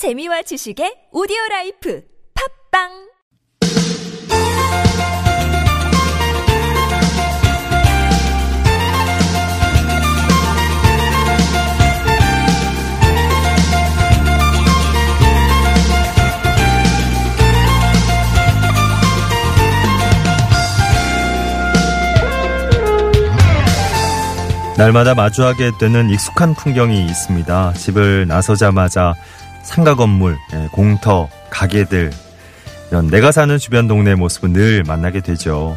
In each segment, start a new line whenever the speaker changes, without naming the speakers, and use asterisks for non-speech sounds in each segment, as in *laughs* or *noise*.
재미와 지식의 오디오 라이프 팝빵
날마다 마주하게 되는 익숙한 풍경이 있습니다. 집을 나서자마자 상가 건물, 예, 공터, 가게들 이런 내가 사는 주변 동네의 모습은 늘 만나게 되죠.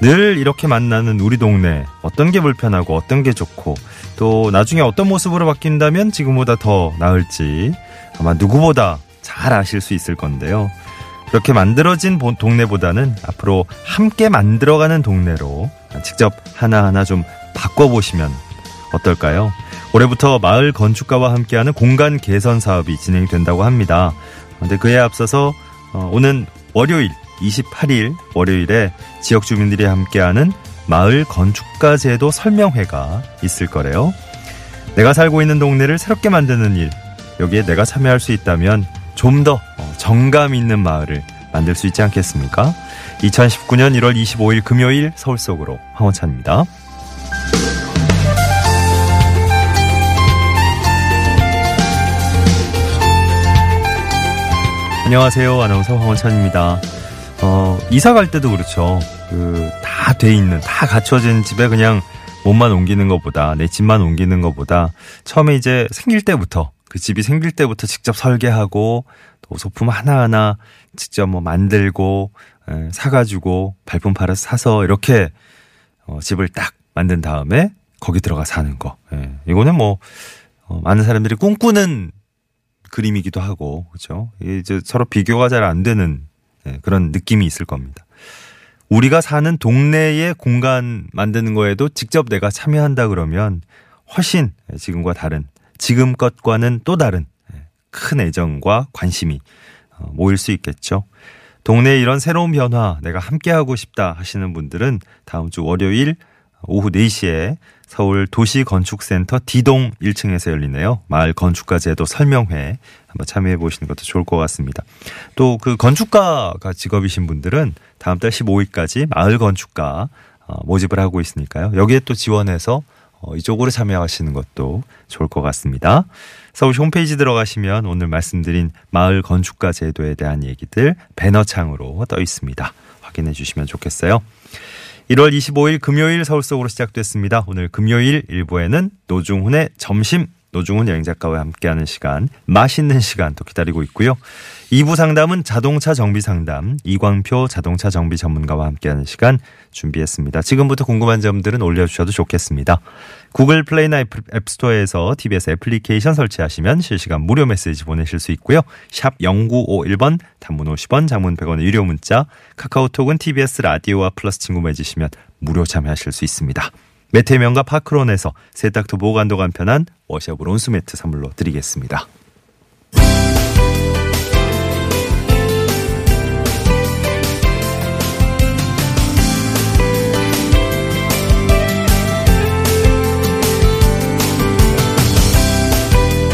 늘 이렇게 만나는 우리 동네 어떤 게 불편하고 어떤 게 좋고 또 나중에 어떤 모습으로 바뀐다면 지금보다 더 나을지 아마 누구보다 잘 아실 수 있을 건데요. 그렇게 만들어진 보- 동네보다는 앞으로 함께 만들어가는 동네로 직접 하나하나 좀 바꿔보시면 어떨까요? 올해부터 마을 건축가와 함께하는 공간 개선 사업이 진행이 된다고 합니다. 근데 그에 앞서서 어, 오는 월요일 28일 월요일에 지역 주민들이 함께하는 마을 건축가 제도 설명회가 있을 거래요. 내가 살고 있는 동네를 새롭게 만드는 일 여기에 내가 참여할 수 있다면 좀 더 정감 있는 마을을 만들 수 있지 않겠습니까? 2019년 1월 25일 금요일 서울 속으로 황원찬입니다. 안녕하세요. 아나운서 황원찬입니다. 어, 이사 갈 때도 그렇죠. 그, 다 돼 있는, 다 갖춰진 집에 그냥 몸만 옮기는 것보다, 내 집만 옮기는 것보다, 처음에 이제 생길 때부터, 그 집이 생길 때부터 직접 설계하고, 또 소품 하나하나 직접 뭐 만들고, 에, 사가지고, 발품 팔아서 사서, 이렇게, 어, 집을 딱 만든 다음에, 거기 들어가 사는 거. 예, 이거는 뭐, 어, 많은 사람들이 꿈꾸는 그림이기도 하고 그렇죠. 이제 서로 비교가 잘 안 되는 예, 그런 느낌이 있을 겁니다. 우리가 사는 동네의 공간 만드는 거에도 직접 내가 참여한다 그러면 훨씬 지금과 다른 지금 것과는 또 다른 예, 큰 애정과 관심이 어, 모일 수 있겠죠. 동네에 이런 새로운 변화 내가 함께 하고 싶다 하시는 분들은 다음 주 월요일 오후 4시에 서울 도시건축센터 D동 1층에서 열리네요. 마을 건축가 제도 설명회 한번 참여해 보시는 것도 좋을 것 같습니다. 또 그 건축가가 직업이신 분들은 다음 달 15일까지 마을 건축가 어, 모집을 하고 있으니까요. 여기에 또 지원해서 어, 이쪽으로 참여하시는 것도 좋을 것 같습니다. 서울시 홈페이지 들어가시면 오늘 말씀드린 마을 건축가 제도에 대한 얘기들 배너창으로 떠 있습니다. 확인해 주시면 좋겠어요. 1월 25일 금요일 서울 속으로 시작됐습니다. 오늘 금요일 일부에는 노중훈의 점심 노중훈 여행작가와 함께하는 시간 맛있는 시간 또 기다리고 있고요. 2부 상담은 자동차 정비 상담 이광표 자동차 정비 전문가와 함께하는 시간 준비했습니다. 지금부터 궁금한 점들은 올려주셔도 좋겠습니다. 구글 플레이나 앱스토어에서 TBS 애플리케이션 설치하시면 실시간 무료 메시지 보내실 수 있고요. 샵 0951번 단문 50원 장문 100원의 유료 문자 카카오톡은 TBS 라디오와 플러스 친구 맺으시면 무료 참여하실 수 있습니다. 매태명과 파크론에서 세탁도 보관도 간편한 워셔블 온수매트 선물로 드리겠습니다.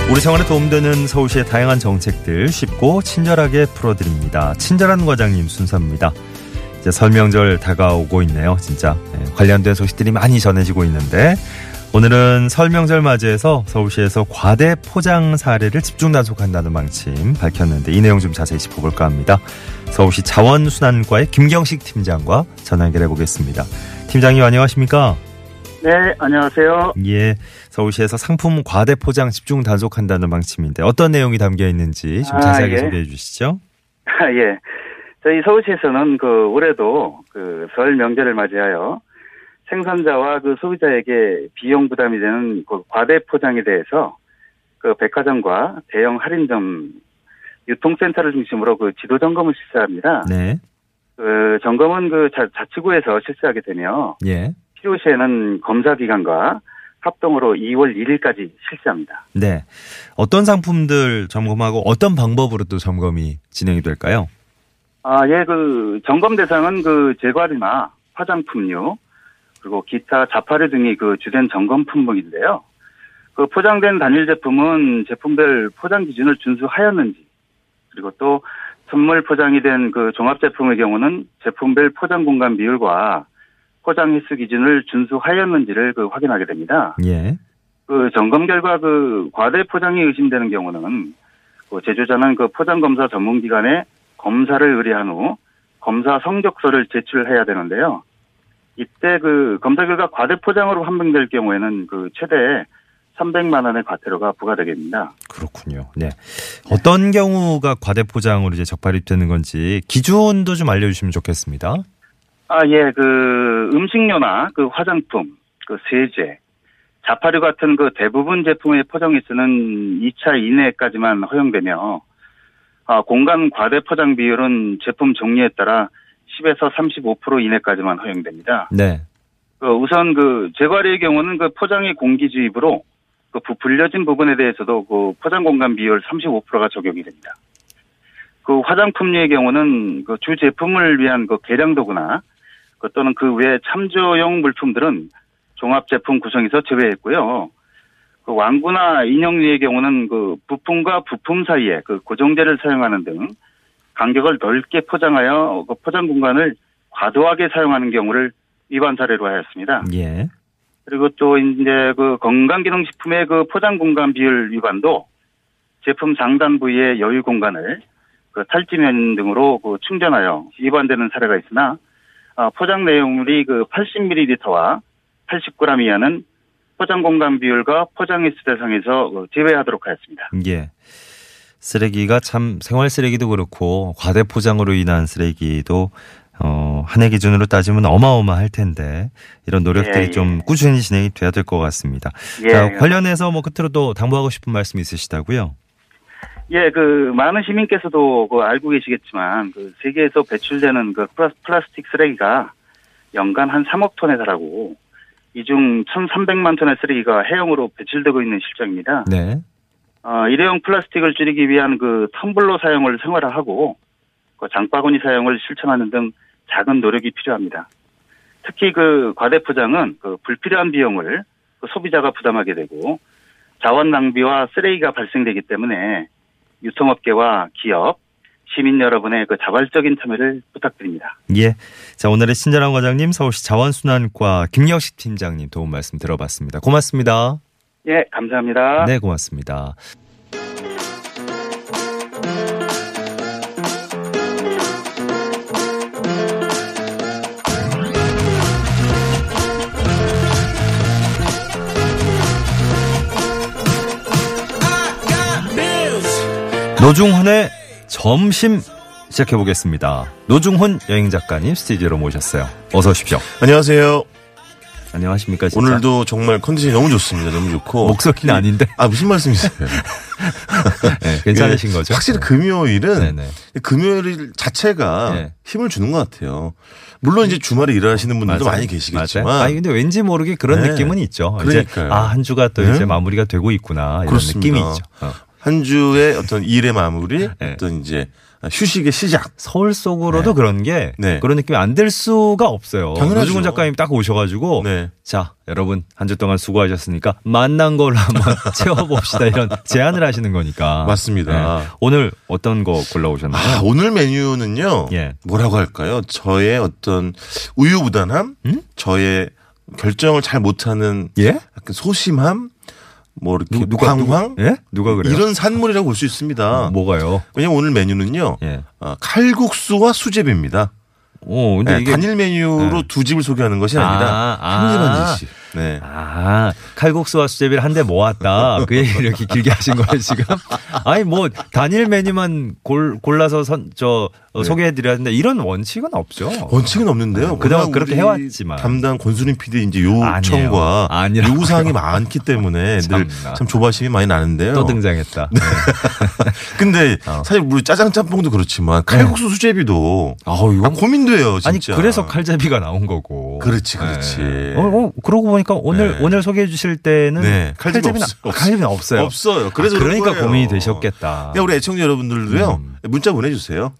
우리 생활에 도움되는 서울시의 다양한 정책들 쉽고 친절하게 풀어드립니다. 친절한 과장님 순서입니다. 이제 설명절 다가오고 있네요. 진짜 예, 관련된 소식들이 많이 전해지고 있는데 오늘은 설명절 맞이해서 서울시에서 과대 포장 사례를 집중 단속한다는 방침 밝혔는데 이 내용 좀 자세히 짚어볼까 합니다. 서울시 자원순환과의 김경식 팀장과 전화 연결해 보겠습니다. 팀장님 안녕하십니까?
네, 안녕하세요.
예, 서울시에서 상품 과대 포장 집중 단속한다는 방침인데 어떤 내용이 담겨 있는지 좀
아,
자세하게
예.
소개해 주시죠.
아, 예. 저희 서울시에서는 그 올해도 그 설 명절을 맞이하여 생산자와 그 소비자에게 비용 부담이 되는 그 과대 포장에 대해서 그 백화점과 대형 할인점 유통센터를 중심으로 그 지도 점검을 실시합니다.
네,
그 점검은 그 자, 자치구에서 실시하게 되며
예,
필요시에는 검사 기관과 합동으로 2월 1일까지 실시합니다.
네. 어떤 상품들 점검하고 어떤 방법으로 또 점검이 진행이 될까요?
아, 예, 그 점검 대상은 그 제과류나 화장품류 그리고 기타 자파류 등이 그 주된 점검 품목인데요. 그 포장된 단일 제품은 제품별 포장 기준을 준수하였는지 그리고 또 선물 포장이 된 그 종합 제품의 경우는 제품별 포장 공간 비율과 포장 횟수 기준을 준수하였는지를 그 확인하게 됩니다.
예.
그 점검 결과 그 과대 포장이 의심되는 경우는 그 제조자는 그 포장 검사 전문 기관에 검사를 의뢰한 후 검사 성적서를 제출해야 되는데요. 이때 그 검사 결과 과대 포장으로 판명될 경우에는 그 최대 300만 원의 과태료가 부과되겠습니다.
그렇군요. 네. 어떤 경우가 과대 포장으로 이제 적발이 되는 건지 기준도 좀 알려주시면 좋겠습니다.
아, 예, 그 음식료나 그 화장품, 그 세제, 자파류 같은 그 대부분 제품의 포장 횟수는 2차 이내까지만 허용되며 아, 공간 과대 포장 비율은 제품 종류에 따라 10에서 35% 이내까지만 허용됩니다.
네.
그 우선 그 제과류의 경우는 그 포장의 공기 주입으로 그 부풀려진 부분에 대해서도 그 포장 공간 비율 35%가 적용이 됩니다. 그 화장품류의 경우는 그 주 제품을 위한 그 계량 도구나 그 또는 그 외 참조용 물품들은 종합 제품 구성에서 제외했고요. 그 왕구나 인형류의 경우는 그 부품과 부품 사이에 그 고정제를 사용하는 등 간격을 넓게 포장하여 그 포장 공간을 과도하게 사용하는 경우를 위반 사례로 하였습니다.
예.
그리고 또 이제 그 건강기능식품의 그 포장 공간 비율 위반도 제품 상단 부위의 여유 공간을 그 탈지면 등으로 그 충전하여 위반되는 사례가 있으나 아, 포장 내용물이 그 80ml와 80g 이하는 포장 공간 비율과 포장 횟수 대상에서 그 제외하도록 하였습니다.
예. 쓰레기가 참 생활 쓰레기도 그렇고 과대 포장으로 인한 쓰레기도 어, 한 해 기준으로 따지면 어마어마할 텐데 이런 노력들이
예, 예.
좀 꾸준히 진행이 돼야 될 것 같습니다.
예,
자, 관련해서 뭐 끝으로 또 당부하고 싶은 말씀 있으시다고요?
예, 그 많은 시민께서도 그 알고 계시겠지만 그 세계에서 배출되는 그 플라스- 플라스틱 쓰레기가 연간 한 3억 톤에 달하고 이 중 1,300만 톤의 쓰레기가 해양으로 배출되고 있는 실정입니다.
네.
어, 일회용 플라스틱을 줄이기 위한 그 텀블러 사용을 생활화하고 그 장바구니 사용을 실천하는 등 작은 노력이 필요합니다. 특히 그 과대 포장은 그 불필요한 비용을 그 소비자가 부담하게 되고 자원 낭비와 쓰레기가 발생되기 때문에 유통업계와 기업, 시민 여러분의 그 자발적인 참여를 부탁드립니다.
예. 자, 오늘의 친절한 과장님, 서울시 자원순환과 김영식 팀장님 도움 말씀 들어봤습니다. 고맙습니다.
예, 감사합니다.
네, 고맙습니다. 노중훈의 점심 시작해 보겠습니다. 노중훈 여행 작가님 스튜디오로 모셨어요. 어서 오십시오.
안녕하세요.
안녕하십니까? 진짜?
오늘도 정말 컨디션이 너무 좋습니다. 너무 좋고.
목소리는 아닌데
아, 무슨 말씀이세요? *laughs*
네, 괜찮으신
예,
거죠?
확실히 금요일은
네네.
금요일 자체가
네.
힘을 주는 것 같아요. 물론 이제 주말에 일하시는 분들도
맞아요.
많이 계시겠지만.
맞아요. 아니 근데 왠지 모르게 그런
네.
느낌은 있죠.
그러니까요.
이제 아한 주가 또
네.
이제 마무리가 되고 있구나 이런
그렇습니다.
느낌이 있죠. 어.
한 주의 어떤 일의 마무리,
네.
어떤 이제 휴식의 시작.
서울 속으로도 그런 게
네.
그런 느낌이 안 들 수가 없어요. 노중훈 작가님 딱 오셔가지고
네.
자 여러분 한 주 동안 수고하셨으니까 만난 걸로 한번 *laughs* 채워봅시다 이런 제안을 하시는 거니까
맞습니다.
네. 오늘 어떤 거 골라오셨나요?
아, 오늘 메뉴는요.
예.
뭐라고 할까요? 저의 어떤 우유부단함,
음?
저의 결정을 잘 못하는
예?
약간 소심함, 뭐 이렇게
누, 누가
방황
누가, 예? 누가 그래요?
이런 산물이라고 볼 수 있습니다.
뭐가요?
왜냐면 오늘 메뉴는요.
예.
어, 칼국수와 수제비입니다.
오 근데
네,
이게
단일 메뉴로
네.
두 집을 소개하는 것이 아니라
아,
한집
아.
한 집씩. 네.
아, 칼국수와 수제비를 한대 모았다. 그 얘기를 이렇게 길게 하신 거예요, 지금? *laughs* 아니, 뭐, 단일 메뉴만 골, 골라서 선, 저, 어,
네.
소개해드려야 된다. 이런 원칙은 없죠.
원칙은 없는데요.
네, 그동안 그렇게 해왔지만.
담당 권수림 PD 이제. 요청과
아니라고요.
요구 사항이 많기 때문에 늘.
참
조바심이 많이 나는데요.
또 등장했다. 네. *laughs*
근데
어.
사실 우리 짜장 짬뽕도 그렇지만 칼국수 수제비도
아우, 이거.
아, 고민돼요,
아니,
진짜.
그래서 칼제비가 나온 거고.
그렇지, 그렇지.
네. 어, 어, 그러고 보니까 오늘,
네.
오늘 소개해 주실 때는.
네, 칼제비
칼제비는,
없-
아, 칼제비는 없어요.
없어요. 그래서
아, 그러니까. 고민이 되셨겠다.
우리 애청자 여러분들도요.
음.
문자 보내주세요.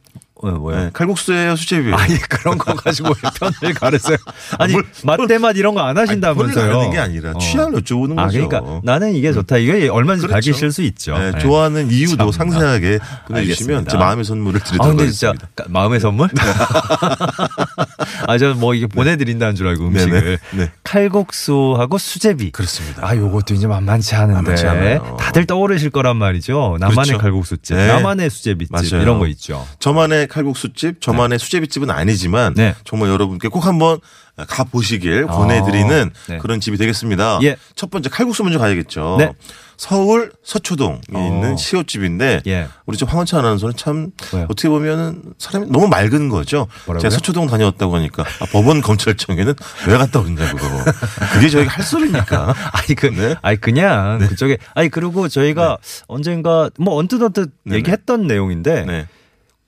어, 뭐요?
네, 칼국수예요, 수제비예요.
아니 그런 거 가지고 왜 *laughs* 편을 가르세요? 아니
뭘-
맛대맛 이런 거 안 하신다면서요?
하는 게 아니라
어.
취향을 여쭤보는
아
거죠.
그러니까 나는 이게 좋다. 이게 얼마든지
그렇죠.
밝히실 수 있죠.
네,
네.
좋아하는 이유도
참나.
상세하게 보내주시면. 제 마음의 선물을
아
드리도록
근데 진짜
하겠습니다.
까- 마음의 선물? *laughs* 아저뭐 이게 보내드린다는 줄 알고 음식을.
네.
칼국수하고 수제비.
그렇습니다.
아 요것도 이제 만만치 않은데
만만치 않아요.
다들 떠오르실 거란 말이죠. 나만의
그렇죠.
칼국수집,
네.
나만의 수제비집
맞아요.
이런 거 있죠.
저만의 칼국수집, 저만의 수제비집은 아니지만
네.
정말 여러분께 꼭 한번 가 보시길
아,
보내드리는
네.
그런 집이 되겠습니다.
예.
첫 번째 칼국수 먼저 가야겠죠.
네.
서울 서초동에
어.
있는 시옷집인데
예.
우리 집 황원찬 아나운서는 참
왜요?
어떻게 보면은 사람이 너무 맑은 거죠.
뭐라고요?
제가 서초동 다녀왔다고 하니까 아, 법원 검찰청에는 왜 갔다 오냐고. 그게 저희가 할 소리니까. *laughs*
아니 그
네.
아니 그냥 그쪽에 아니 그리고 저희가 언젠가 뭐 언뜻 언뜻
네네.
얘기했던 내용인데
네.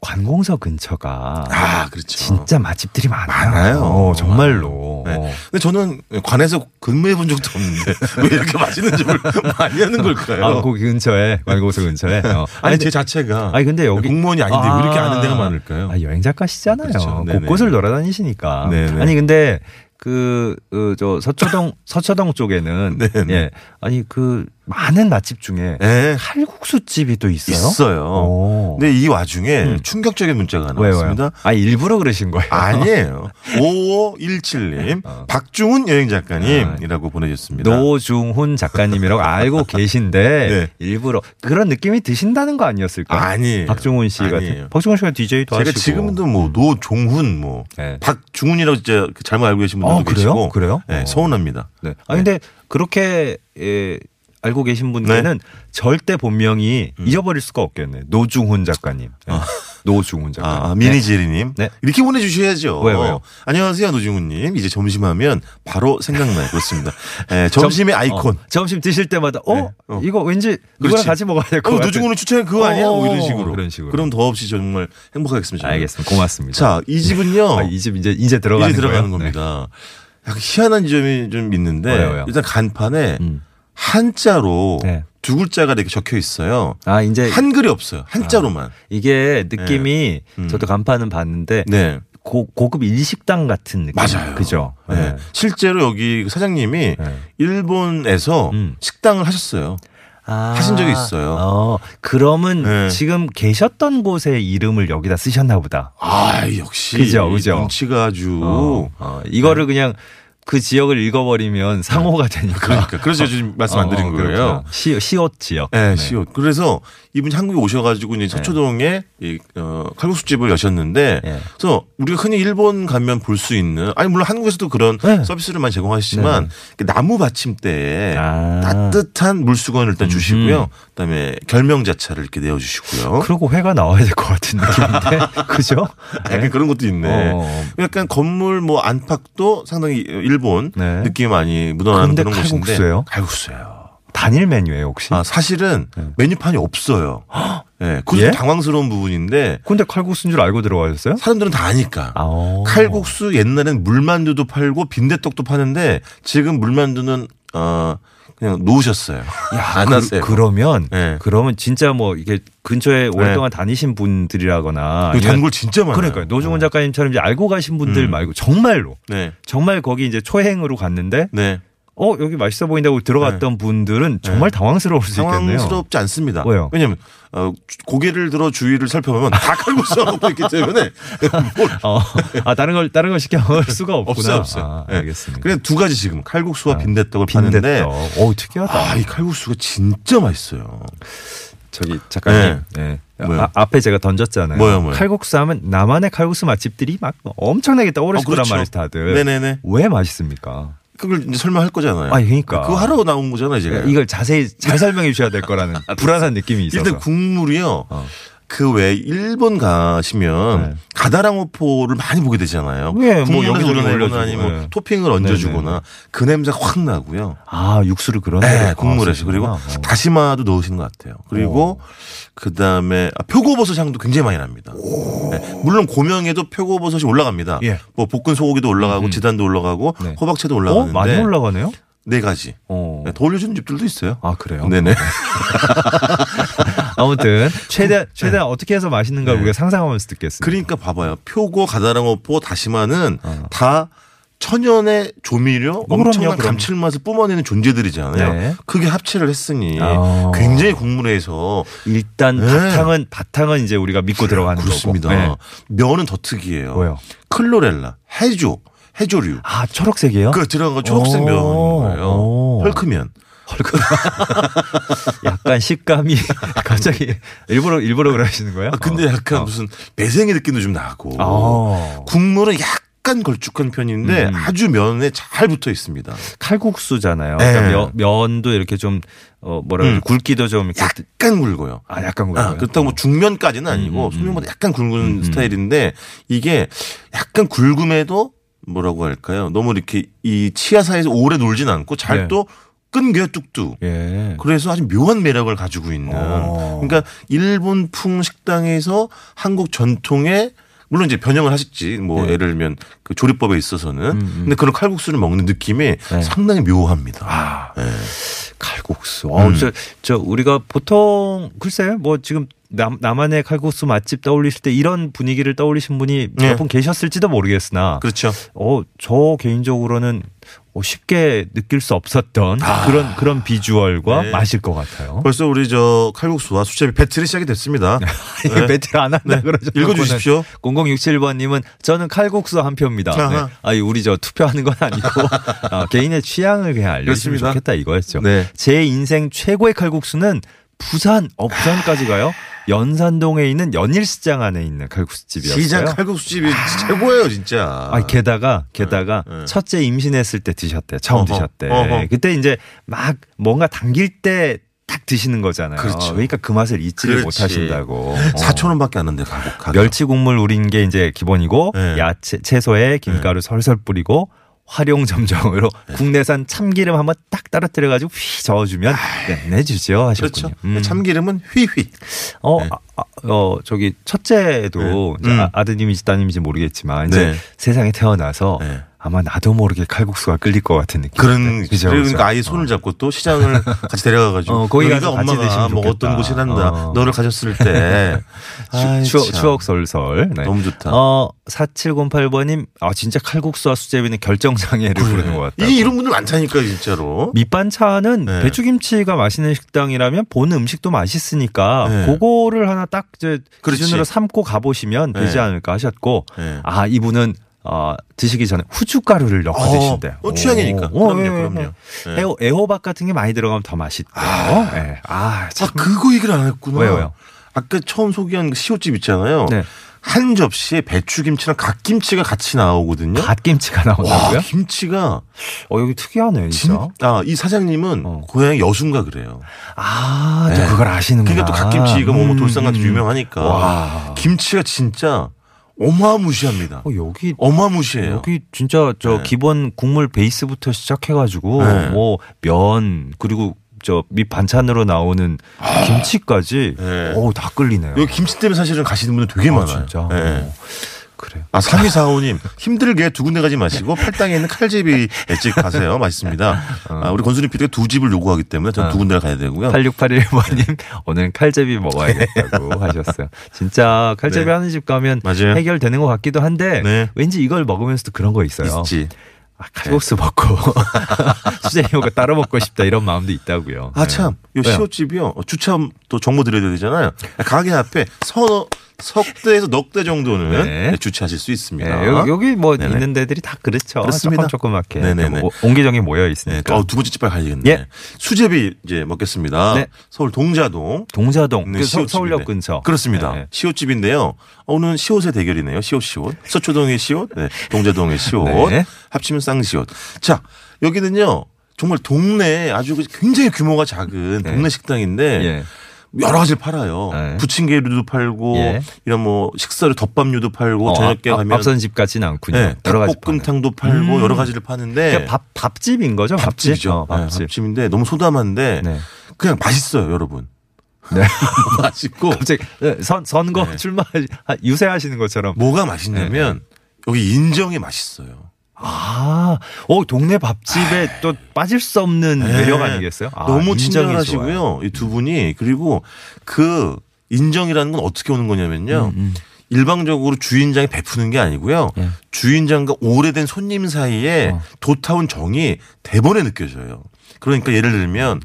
관공서 근처가
아, 그렇죠.
진짜 맛집들이 많아요.
많아요.
어, 정말로.
네.
어.
근데 저는 관에서 근무해 본 적도 없는데 *laughs* 왜 이렇게 맛있는 집을 많이 하는 걸까요?
아, 거기 근처에 관공서 근처에. 어.
아니,
근데-
제 자체가
아니 근데 여기
공무원이 아닌데 왜 이렇게 아는 데가 많을까요?
아, 여행 작가시잖아요.
그렇죠.
곳곳을 돌아다니시니까.
네네.
아니 근데 그, 그, 저, 서초동, 서초동 쪽에는. *laughs*
네 네.
예. 아니, 그, 많은 맛집 중에.
네,
칼국수 집이 또 있어요?
있어요.
오.
근데 이 와중에
음.
충격적인 문자가
왜요?
나왔습니다.
왜요? 아, 일부러 그러신 거예요?
아니에요. *laughs* 5517님,
어.
박중훈 여행 작가님이라고 보내주셨습니다.
노중훈 작가님이라고 알고 *laughs* 계신데
네.
일부러 그런 느낌이 드신다는 거 아니었을까?
아니에요.
박중훈 씨 같은.
아니에요.
박중훈 씨가 DJ도
제가
하시고.
지금도 뭐 노종훈 뭐
네.
박중훈이라고 진짜 잘못 알고 계신 분들도
아, 그래요?
계시고
그래요?
네,
어.
서운합니다.
네. 아 근데 그렇게 예, 알고 계신 분들은 절대 본명이 잊어버릴 수가 없겠네. 노중훈 작가님. 네. 노중훈 작가님.
아, 미니제리님.
네.
이렇게 보내주셔야죠.
왜요, 왜요?
안녕하세요, 노중훈님. 이제 점심하면 바로 생각나요. 그렇습니다. 예, *laughs* 점심의
점-
아이콘.
어, 점심 드실 때마다 어,
네. 어.
이거 왠지 누구랑. 같이 먹어야 될것
어,
같아.
노중훈을 추천해 그거 아니야?
어,
뭐 이런 식으로.
그런 식으로.
그럼 더없이 정말 행복하겠습니다.
알겠습니다. 고맙습니다.
자, 이 집은요.
아, 이집 이제 이제 들어가는
이제 들어가는
거예요? 네.
겁니다. 약간 희한한 점이 좀 있는데
왜요?
일단 간판에
음.
한자로
네.
두 글자가 이렇게 적혀 있어요.
아 이제
한글이 없어요. 한자로만.
이게 느낌이
음.
저도 간판은 봤는데
네.
고, 고급 일식당 같은 느낌.
맞아요.
그죠?
네. 실제로 여기 그 사장님이
네.
일본에서
음.
식당을 하셨어요.
아,
하신 적이 있어요.
어, 그러면
네.
지금 계셨던 곳의 이름을 여기다 쓰셨나 보다.
아, 역시.
그죠, 그죠.
눈치가 아주.
어, 어, 이거를 그냥 그 지역을 읽어버리면 상호가 되니까.
그러니까. 그래서 지금 말씀 안 드린
어,
거예요.
그렇구나. 시, 시옷 지역.
네, 시옷. 그래서 이분이 한국에 오셔가지고 이제 서초동에 이, 어, 칼국수집을 여셨는데,
네.
그래서 우리가 흔히 일본 가면 볼 수 있는, 아니 물론 한국에서도 그런
네.
서비스를 많이 제공하시지만
네.
나무 받침대에
아.
따뜻한 물수건을 일단 주시고요. 그다음에 결명자차를 이렇게 내어주시고요.
그러고 회가 나와야 될 것 같은 느낌인데. *laughs* 그죠?
약간 그런 것도 있네.
어.
약간 건물 뭐 안팎도 상당히 일본
네.
느낌이 많이 묻어나는 그런 곳인데
칼국수예요?
칼국수예요.
단일 메뉴예요, 혹시?
아 사실은 메뉴판이 없어요. *gasps* 예, 그것도
예?
당황스러운 부분인데
근데 칼국수인 줄 알고 들어가셨어요?
사람들은 다 아니까.
아, 오.
칼국수 옛날엔 물만두도 팔고 빈대떡도 파는데 지금 물만두는 어 그냥 놓으셨어요. *laughs* 안 하세요.
그, 러면
네.
그러면 진짜 뭐 이게 근처에 오랫동안 다니신 분들이라거나
그 단골 진짜 많아요.
그러니까요. 노중훈 작가님처럼 이제 알고 가신 분들
음.
말고 정말로
네,
정말 거기 이제 초행으로 갔는데
네.
어 여기 맛있어 보인다고 들어갔던 분들은 정말 당황스러울 수 있겠네요.
당황스럽지 않습니다.
왜요?
왜냐면 어, 주- 고개를 들어 주위를 살펴보면 다 칼국수 먹고 있기 때문에 뭘
어, 아 다른 걸 다른 걸 시켜 먹을 *laughs* 수가 없구나.
없어요, 없어요.
아,
네.
알겠습니다.
그래 두 가지 지금 칼국수와
아,
빈대떡을 파는데
빈대떡. 오 특이하다.
아, 이 칼국수가 진짜 맛있어요.
저기 작가님. 네.
뭐요?
아, 앞에 제가 던졌잖아요.
뭐요, 뭐요?
칼국수 하면 나만의 칼국수 맛집들이 막 엄청나게 떠오르실
어, 그렇죠.
거란 말이죠, 다들.
네네네.
왜 맛있습니까?
그걸 이제 설명할 거잖아요.
아, 그러니까.
그거 하러 나온 거잖아요, 제가.
이걸 자세히 잘 설명해 주셔야 될 거라는 *laughs* 불안한 느낌이 있어서.
일단 국물이요.
어.
그왜 일본 가시면
네.
가다랑어포를 많이 보게 되잖아요.
예, 뭐
우러내거나
올려주고,
아니면
예.
토핑을 얹어주거나 그 냄새가 확 나고요.
아, 육수를 그런
네, 국물에서 그리고
넣어주시구나. 어.
다시마도 넣으시는 것 같아요. 그리고 그 다음에 표고버섯 향도 굉장히 많이 납니다. 네, 물론 고명에도 표고버섯이 올라갑니다.
예.
뭐 볶은 소고기도 올라가고 지단도 올라가고
네.
호박채도
어,
올라가는데
많이 올라가네요.
네 가지.
어.
네, 더 올려주는 집들도 있어요.
아, 그래요?
네네. *laughs*
아무튼 최대 최대한 어떻게 해서 맛있는가
네.
우리가 상상하면서 듣겠습니다.
그러니까 봐봐요. 표고, 가다랑어포, 다시마는
어.
다 천연의 조미료,
그럼요,
엄청난. 감칠맛을 뿜어내는 존재들이잖아요.
네.
그게 합체를 했으니
어.
굉장히 국물에서
일단
네.
바탕은 바탕은 이제 우리가 믿고 들어가는
그렇습니다.
거고. 네.
면은 더 특이해요.
뭐요?
클로렐라, 해조, 해조류.
아 초록색이요?
그 들어간 거 초록색
오.
면인 거예요.
오.
헐크면. *laughs*
약간 식감이 *laughs* 갑자기 일부러 일부러 그러시는 거예요?
아, 근데 약간
어.
무슨 배생의 느낌도 좀 나고.
어.
국물은 약간 걸쭉한 편인데
음.
아주 면에 잘 붙어 있습니다.
칼국수잖아요.
네.
그러니까 면, 면도 이렇게 좀 어, 뭐라 그러지
음.
굵기도 좀 이렇게
약간 굵어요.
아 약간 굵어요.
아, 그렇다고 뭐 중면까지는 아니고
음, 음,
소면보다 약간 굵은
음, 음.
스타일인데 이게 약간 굵음에도 뭐라고 할까요? 너무 이렇게 이 치아사이에서 오래 놀진 않고 잘
네.
또 끈겨요 뚝뚝.
예.
그래서 아주 묘한 매력을 가지고 있는.
어.
그러니까 일본풍 식당에서 한국 전통의 물론 이제 변형을 하셨지. 뭐
네.
예를 들면 그 조리법에 있어서는.
음, 음.
근데 그런 칼국수를 먹는 느낌이
네.
상당히 묘합니다.
아.
네.
칼국수. 어,
음.
저, 저 우리가 보통 글쎄 뭐 지금 남, 남한의 칼국수 맛집 떠올리실 때 이런 분위기를 떠올리신 분이
네.
몇분 계셨을지도 모르겠으나
그렇죠.
어, 저 개인적으로는 어, 쉽게 느낄 수 없었던 그런 그런 비주얼과
아. 네.
맛일 것 같아요.
벌써 우리 저 칼국수와 수제비 배틀이 시작이 됐습니다. *laughs*
이게 배틀 안 한다
네.
그러죠.
읽어주십시오.
0067번님은 저는 칼국수 한 표입니다. 네. 아니 우리 저 투표하는 건 아니고 *laughs* 아, 개인의 취향을 그냥 알려주면. 좋겠다 이거였죠.
네.
제 인생 최고의 칼국수는 부산 업산까지 가요. 연산동에 있는 연일시장 안에 있는 칼국수집이었어요.
시장 칼국수집이 최고예요, 진짜.
아, 게다가, 게다가,
네, 네.
첫째 임신했을 때 드셨대. 처음
어허,
드셨대.
어허.
그때 이제 막 뭔가 당길 때 딱 드시는 거잖아요.
그렇죠.
러니까 그 맛을 잊지를
그렇지.
못하신다고.
4천 원밖에 안 한대 가격. 가격.
멸치 국물 우린 게 이제 기본이고,
네.
야채, 채소에 김가루 설설 뿌리고, 활용 점정으로
네.
국내산 참기름 한번 딱 떨어뜨려 가지고 휘 저어주면 끝내주죠 하셨군요.
그렇죠.
음.
참기름은 휘휘.
어,
네.
아, 아, 어, 저기, 첫째도
네.
이제
음.
아- 아드님인지 따님인지 모르겠지만, 이제
네.
세상에 태어나서
네.
아마 나도 모르게 칼국수가 끌릴 것 같은 느낌.
그런
그죠,
그러니까. 아이 손을 잡고 또 시장을 *laughs* 같이 데려가가지고
어, 거기 가서 같이
엄마가
드시면
먹었던. 곳이란다.
어.
너를 가졌을 때 *laughs* 아이,
추, 추억,
참.
추억 솔솔. 네.
너무 좋다.
어, 4708번님, 아, 진짜 칼국수와 수제비는 결정 장애를 부르는 것 같다.
이 이런 분들 많다니까 진짜로.
밑반찬은
네.
배추김치가 맛있는 식당이라면 본 음식도 맛있으니까
네.
그거를 하나 딱 이제
그렇지.
기준으로 삼고 가보시면 되지
네.
않을까 하셨고
네.
아 이분은 어, 드시기 전에 후춧가루를 넣고
어,
드신대요.
어, 취향이니까.
오,
그럼요,
예,
그럼요.
예.
네.
애호, 애호박 같은 게 많이 들어가면 더 맛있대요.
아.
예. 아, 참.
아 그거 얘기를 안 했구나.
왜요, 왜요?
아까 처음 소개한 그 시옷집 있잖아요.
네.
한 접시에 배추김치랑 갓김치가 같이 나오거든요.
갓김치가
와
나온다고요?
김치가
어, 여기 특이하네, 진짜.
아이 사장님은
어.
고향이 여순가 그래요.
아, 또
네.
그걸 아시는구나.
그러니까 또 갓김치가 뭐, 뭐 돌산같이
음, 음.
유명하니까
와.
김치가 진짜 어마무시합니다.
어, 여기
어마무시해요.
여기 진짜 저
네.
기본 국물 베이스부터 시작해가지고
네.
뭐면 그리고 저 밑 반찬으로 나오는 김치까지
아. 네.
어다 끌리네요.
여기 김치 때문에 사실은 가시는 분들 되게
아,
많아요.
진짜.
네.
어, 그래요.
아, 3245님, 힘들게 두 군데 가지 마시고 팔당에 있는 칼제비 집 가세요. 맛있습니다. *laughs* 아, 우리 권순희 PD가 두 집을 요구하기 때문에 저는
어.
두 군데를 가야 되고요.
8681번님 오늘은 칼제비 먹어야겠다고 *laughs* 하셨어요. 진짜 칼제비
네.
하는 집 가면
맞아요.
해결되는 것 같기도 한데
네.
왠지 이걸 먹으면서도 그런 거 있어요.
있지.
아, 칼국수 먹고 *laughs* 수제비 먹고 따로 먹고 싶다 이런 마음도 있다고요.
아, 참. 요
네. 왜요?
시옷집이요. 주차 또 정보 드려야 되잖아요. 가게 앞에 서너, 석대에서 넉 대 정도는
네.
주차하실 수 있습니다.
네, 여기, 여기 뭐
네네.
있는 데들이 다 그렇죠.
그렇습니다.
조금 조그맣게
네네네.
뭐 옹기종기 모여
네,
있으니까.
어, 두 번째 집 빨리 가야겠네.
예.
수제비 이제 먹겠습니다.
네.
서울 동자동.
동자동
네,
그 서. 서울역 근처.
그렇습니다.
네.
시옷집인데요. 어, 오늘은 시옷의 대결이네요. 시옷 시옷. 서초동의 시옷, 네. 동자동의 시옷.
네.
합치면 쌍시옷. 자, 여기는요. 정말 동네 아주 굉장히 규모가 작은
네.
동네 식당인데
예.
여러 가지를 팔아요.
네.
부침개류도 팔고
예.
이런 뭐 식사류 덮밥류도 팔고
어,
저녁에
앞-
가면
앞선 집 같지는 않군요.
네,
여러 가지
닭볶음탕도 팔고
음.
여러 가지를 파는데
그냥 밥 밥집인 거죠? 밥집?
밥집이죠.
어,
네,
밥집.
밥집인데 너무 소담한데
네.
그냥 맛있어요, 여러분.
네. *laughs*
맛있고
갑자기 네, 선 선거
네.
출마 유세하시는 것처럼.
뭐가 맛있냐면 여기 인정이 맛있어요.
아, 어, 동네 밥집에 또 빠질 수 없는
네.
매력 아니겠어요? 아,
너무 친절하시고요.
좋아요.
이 두 분이 그리고 그 인정이라는 건 어떻게 오는 거냐면요.
음, 음.
일방적으로 주인장이 베푸는 게 아니고요.
예.
주인장과 오래된 손님 사이에
어.
도타운 정이 대번에 느껴져요. 그러니까 예를 들면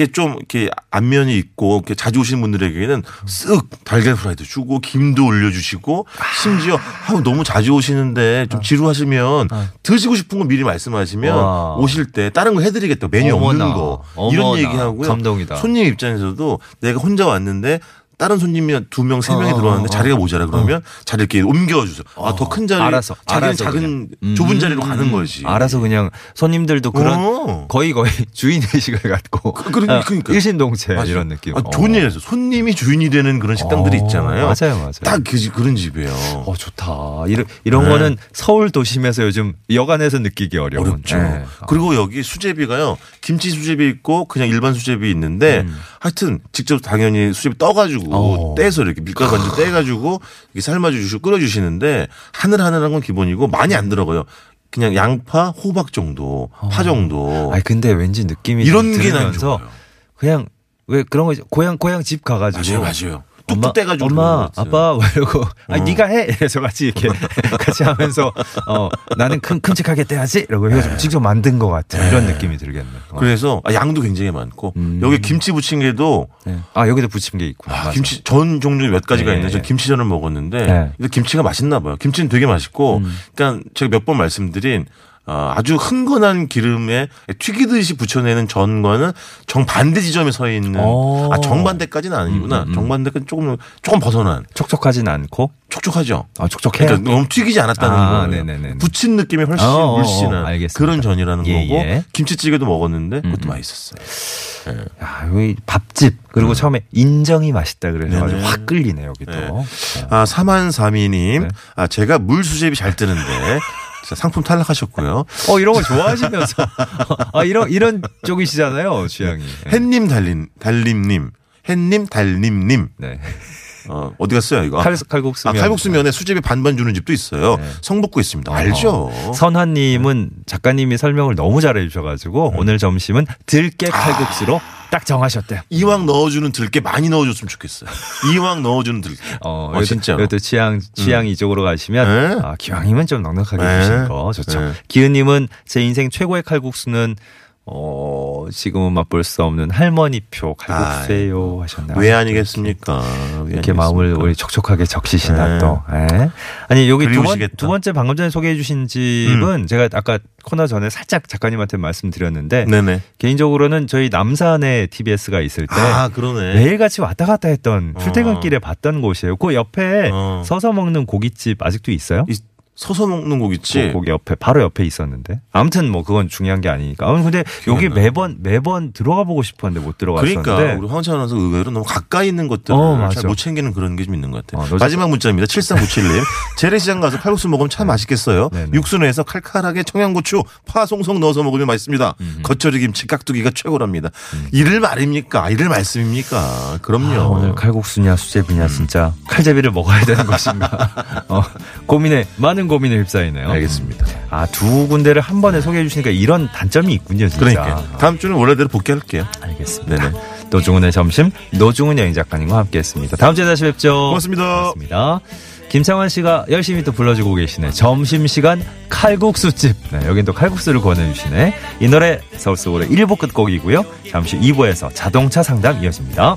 이렇게 좀 이렇게 안면이 있고 이렇게 자주 오시는 분들에게는 쓱 달걀 프라이도 주고 김도 올려주시고 심지어 아우 너무 자주 오시는데 좀 지루하시면 드시고 싶은 거 미리 말씀하시면
어. 와.
오실 때 다른 거 해드리겠다 메뉴
어머나,
없는 거 이런
어머나.
얘기하고요.
감동이다.
손님 입장에서도 내가 혼자 왔는데 다른 손님이 두 명, 세 명이
어,
들어왔는데
어,
자리가 모자라 그러면 자리를 이렇게 옮겨주세요. 아, 더 큰 자리.
알아서,
자기는
알아서
작은
그냥. 음,
좁은 자리로
음,
가는
음.
거지.
알아서 그냥 손님들도 그런
어.
거의 거의 *laughs* 주인 의식을 갖고
그- 그러니까-
아,
그러니까.
일신동체
맞아요.
이런 느낌.
아, 좋은 얘기죠. 손님이 주인이 되는 그런 식당들이
어,
있잖아요.
맞아요, 맞아요.
딱 그, 집- 그런 집이에요.
어 좋다. 이런 이런
네.
거는 서울 도심에서 요즘 여간에서 느끼기 어려운.
어렵죠.
네.
그리고 여기 수제비가요. 김치 수제비 있고 그냥 일반 수제비 있는데 하여튼 직접 당연히 수제비 떠가지고
음. 어.
떼서 이렇게 밀가루 반죽 떼가지고 이렇게 삶아주시고 끓여주시는데 하늘하늘한 건 기본이고 많이 안 들어가요. 그냥 양파, 호박 정도, 파 정도.
아니 근데 왠지 느낌이
이런 게난
들으면서
좋아요.
그냥 왜 그런 거 있죠. 고향 고향 집 가가지고
맞아요, 맞아요. 뚝뚝 떼가지고
엄마 아빠 뭐 이러고 아니
어.
네가 해 이래서 같이 이렇게 *laughs* 같이 하면서 어 나는 큰 큼직하게 떼야지 이러고 해가지고 직접 만든 것 같은 이런 느낌이 들겠네. 어.
그래서 아, 양도 굉장히 많고
음.
여기 김치 부침개도
네. 아 여기도 부침개 있구나.
아. 김치 전 종류 몇 가지가
네.
있는데 전 김치전을 먹었는데
네.
근데 김치가 맛있나 봐요. 김치는 되게 맛있고
음.
그러니까 제가 몇 번 말씀드린 어, 아주 흥건한 기름에 튀기듯이 붙여내는 전과는 정반대 지점에 서 있는
오.
아 정반대까지는 아니구나.
음, 음.
정반대까지 조금 조금 벗어난
촉촉하진 않고
촉촉하죠.
아 촉촉해요.
그러니까 너무 튀기지 않았다는
아,
거예요.
네네네네.
붙인 느낌이 훨씬
어, 어, 어,
물씬한
알겠습니다.
그런 전이라는
예,
거고
예.
김치찌개도 먹었는데 그것도
음.
맛있었어요.
야, 여기 밥집 그리고 처음에 인정이 맛있다 그래서. 아주 확 끌리네 여기도.
네.
어.
아, 사만사미님,
네.
아, 제가 물수제비 잘 뜨는데, *laughs* 진짜 상품 탈락하셨고요.
어 이런 거 좋아하시면서 *laughs* 아 이런 이런 쪽이시잖아요 취향이. 네.
햇님 달림, 달림님, 햇님 달림님,
네.
어, 어디 갔어요, 이거?
칼 칼국수
아, 칼국수면에 수제비 반반 주는 집도 있어요.
네.
성북구 있습니다. 알죠?
선화님은 작가님이 설명을 너무 잘해
음.
주셔가지고 오늘 점심은 들깨 칼국수로 딱 정하셨대요.
이왕 넣어주는 들깨 많이 넣어줬으면 좋겠어요. 이왕 넣어주는 들깨. *laughs*
어,
어, 진짜로.
이것도 취향 취향 이쪽으로 가시면
네.
아, 기왕이면 좀 넉넉하게
네.
주신 거 좋죠.
네.
기은님은 제 인생 최고의 칼국수는 어 지금은 맛볼 수 없는 할머니표 칼국수예요 하셨나요?
왜 아니겠습니까? 왜
이렇게
아니겠습니까?
마음을 우리 촉촉하게 적시시나
네.
또. 예. 아니 여기 두, 번. 두 번째 방금 전에 소개해 주신 집은 제가 아까 코너 전에 살짝 작가님한테 말씀드렸는데
네네.
개인적으로는 저희 남산에 TBS가 있을 때
아, 그러네.
매일같이 왔다 갔다 했던
어.
출퇴근길에 봤던 곳이에요. 그 옆에
어.
서서 먹는 고깃집 아직도 있어요?
이 서서 먹는 곡 있지?
그 거기 옆에 바로 옆에 있었는데 아무튼 뭐 그건 중요한 게 아니니까. 아 근데 여기. 매번 매번 들어가 보고 싶었는데 못 들어갔었는데.
그러니까 우리 황찬 아나운서 의외로 너무 가까이 있는 것들을
어, 맞아.
잘못 챙기는 그런 게 좀 있는 것 같아요.
어, 너
마지막 문자입니다. 7397님. *laughs* 재래시장 가서 칼국수 먹으면 참 맛있겠어요.
네네.
육수 내서 칼칼하게 청양고추, 파 송송 넣어서 먹으면 맛있습니다. 겉절이 김치, 깍두기가 최고랍니다. 이를 말입니까? 이를 말씀입니까? 그럼요.
아, 오늘 칼국수냐 수제비냐 진짜 칼제비를 먹어야 되는 것인가 *laughs* 어, 고민에 많은 고민에 휩싸이네요.
알겠습니다.
아 두 군데를 한 번에 소개해 주시니까 이런 단점이 있군요, 진짜.
그러니까 다음 주는 원래대로 복귀할게요.
알겠습니다.
네네.
노중훈의 점심 노중훈 여행 작가님과 함께 했습니다. 다음 주에 다시 뵙죠.
고맙습니다.
고맙습니다. 김창완 씨가 열심히 또 불러주고 계시네. 점심시간 칼국수집. 네, 여긴 또 칼국수를 권해주시네. 이 노래 서울 속으로 1부 끝곡이고요. 잠시 2부에서 자동차 상담 이어집니다.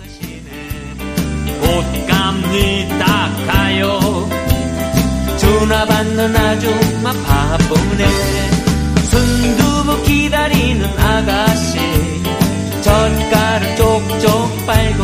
전화 받는 아줌마 바쁘네 순두부 기다리는 아가씨 젓가락 쪽쪽 빨고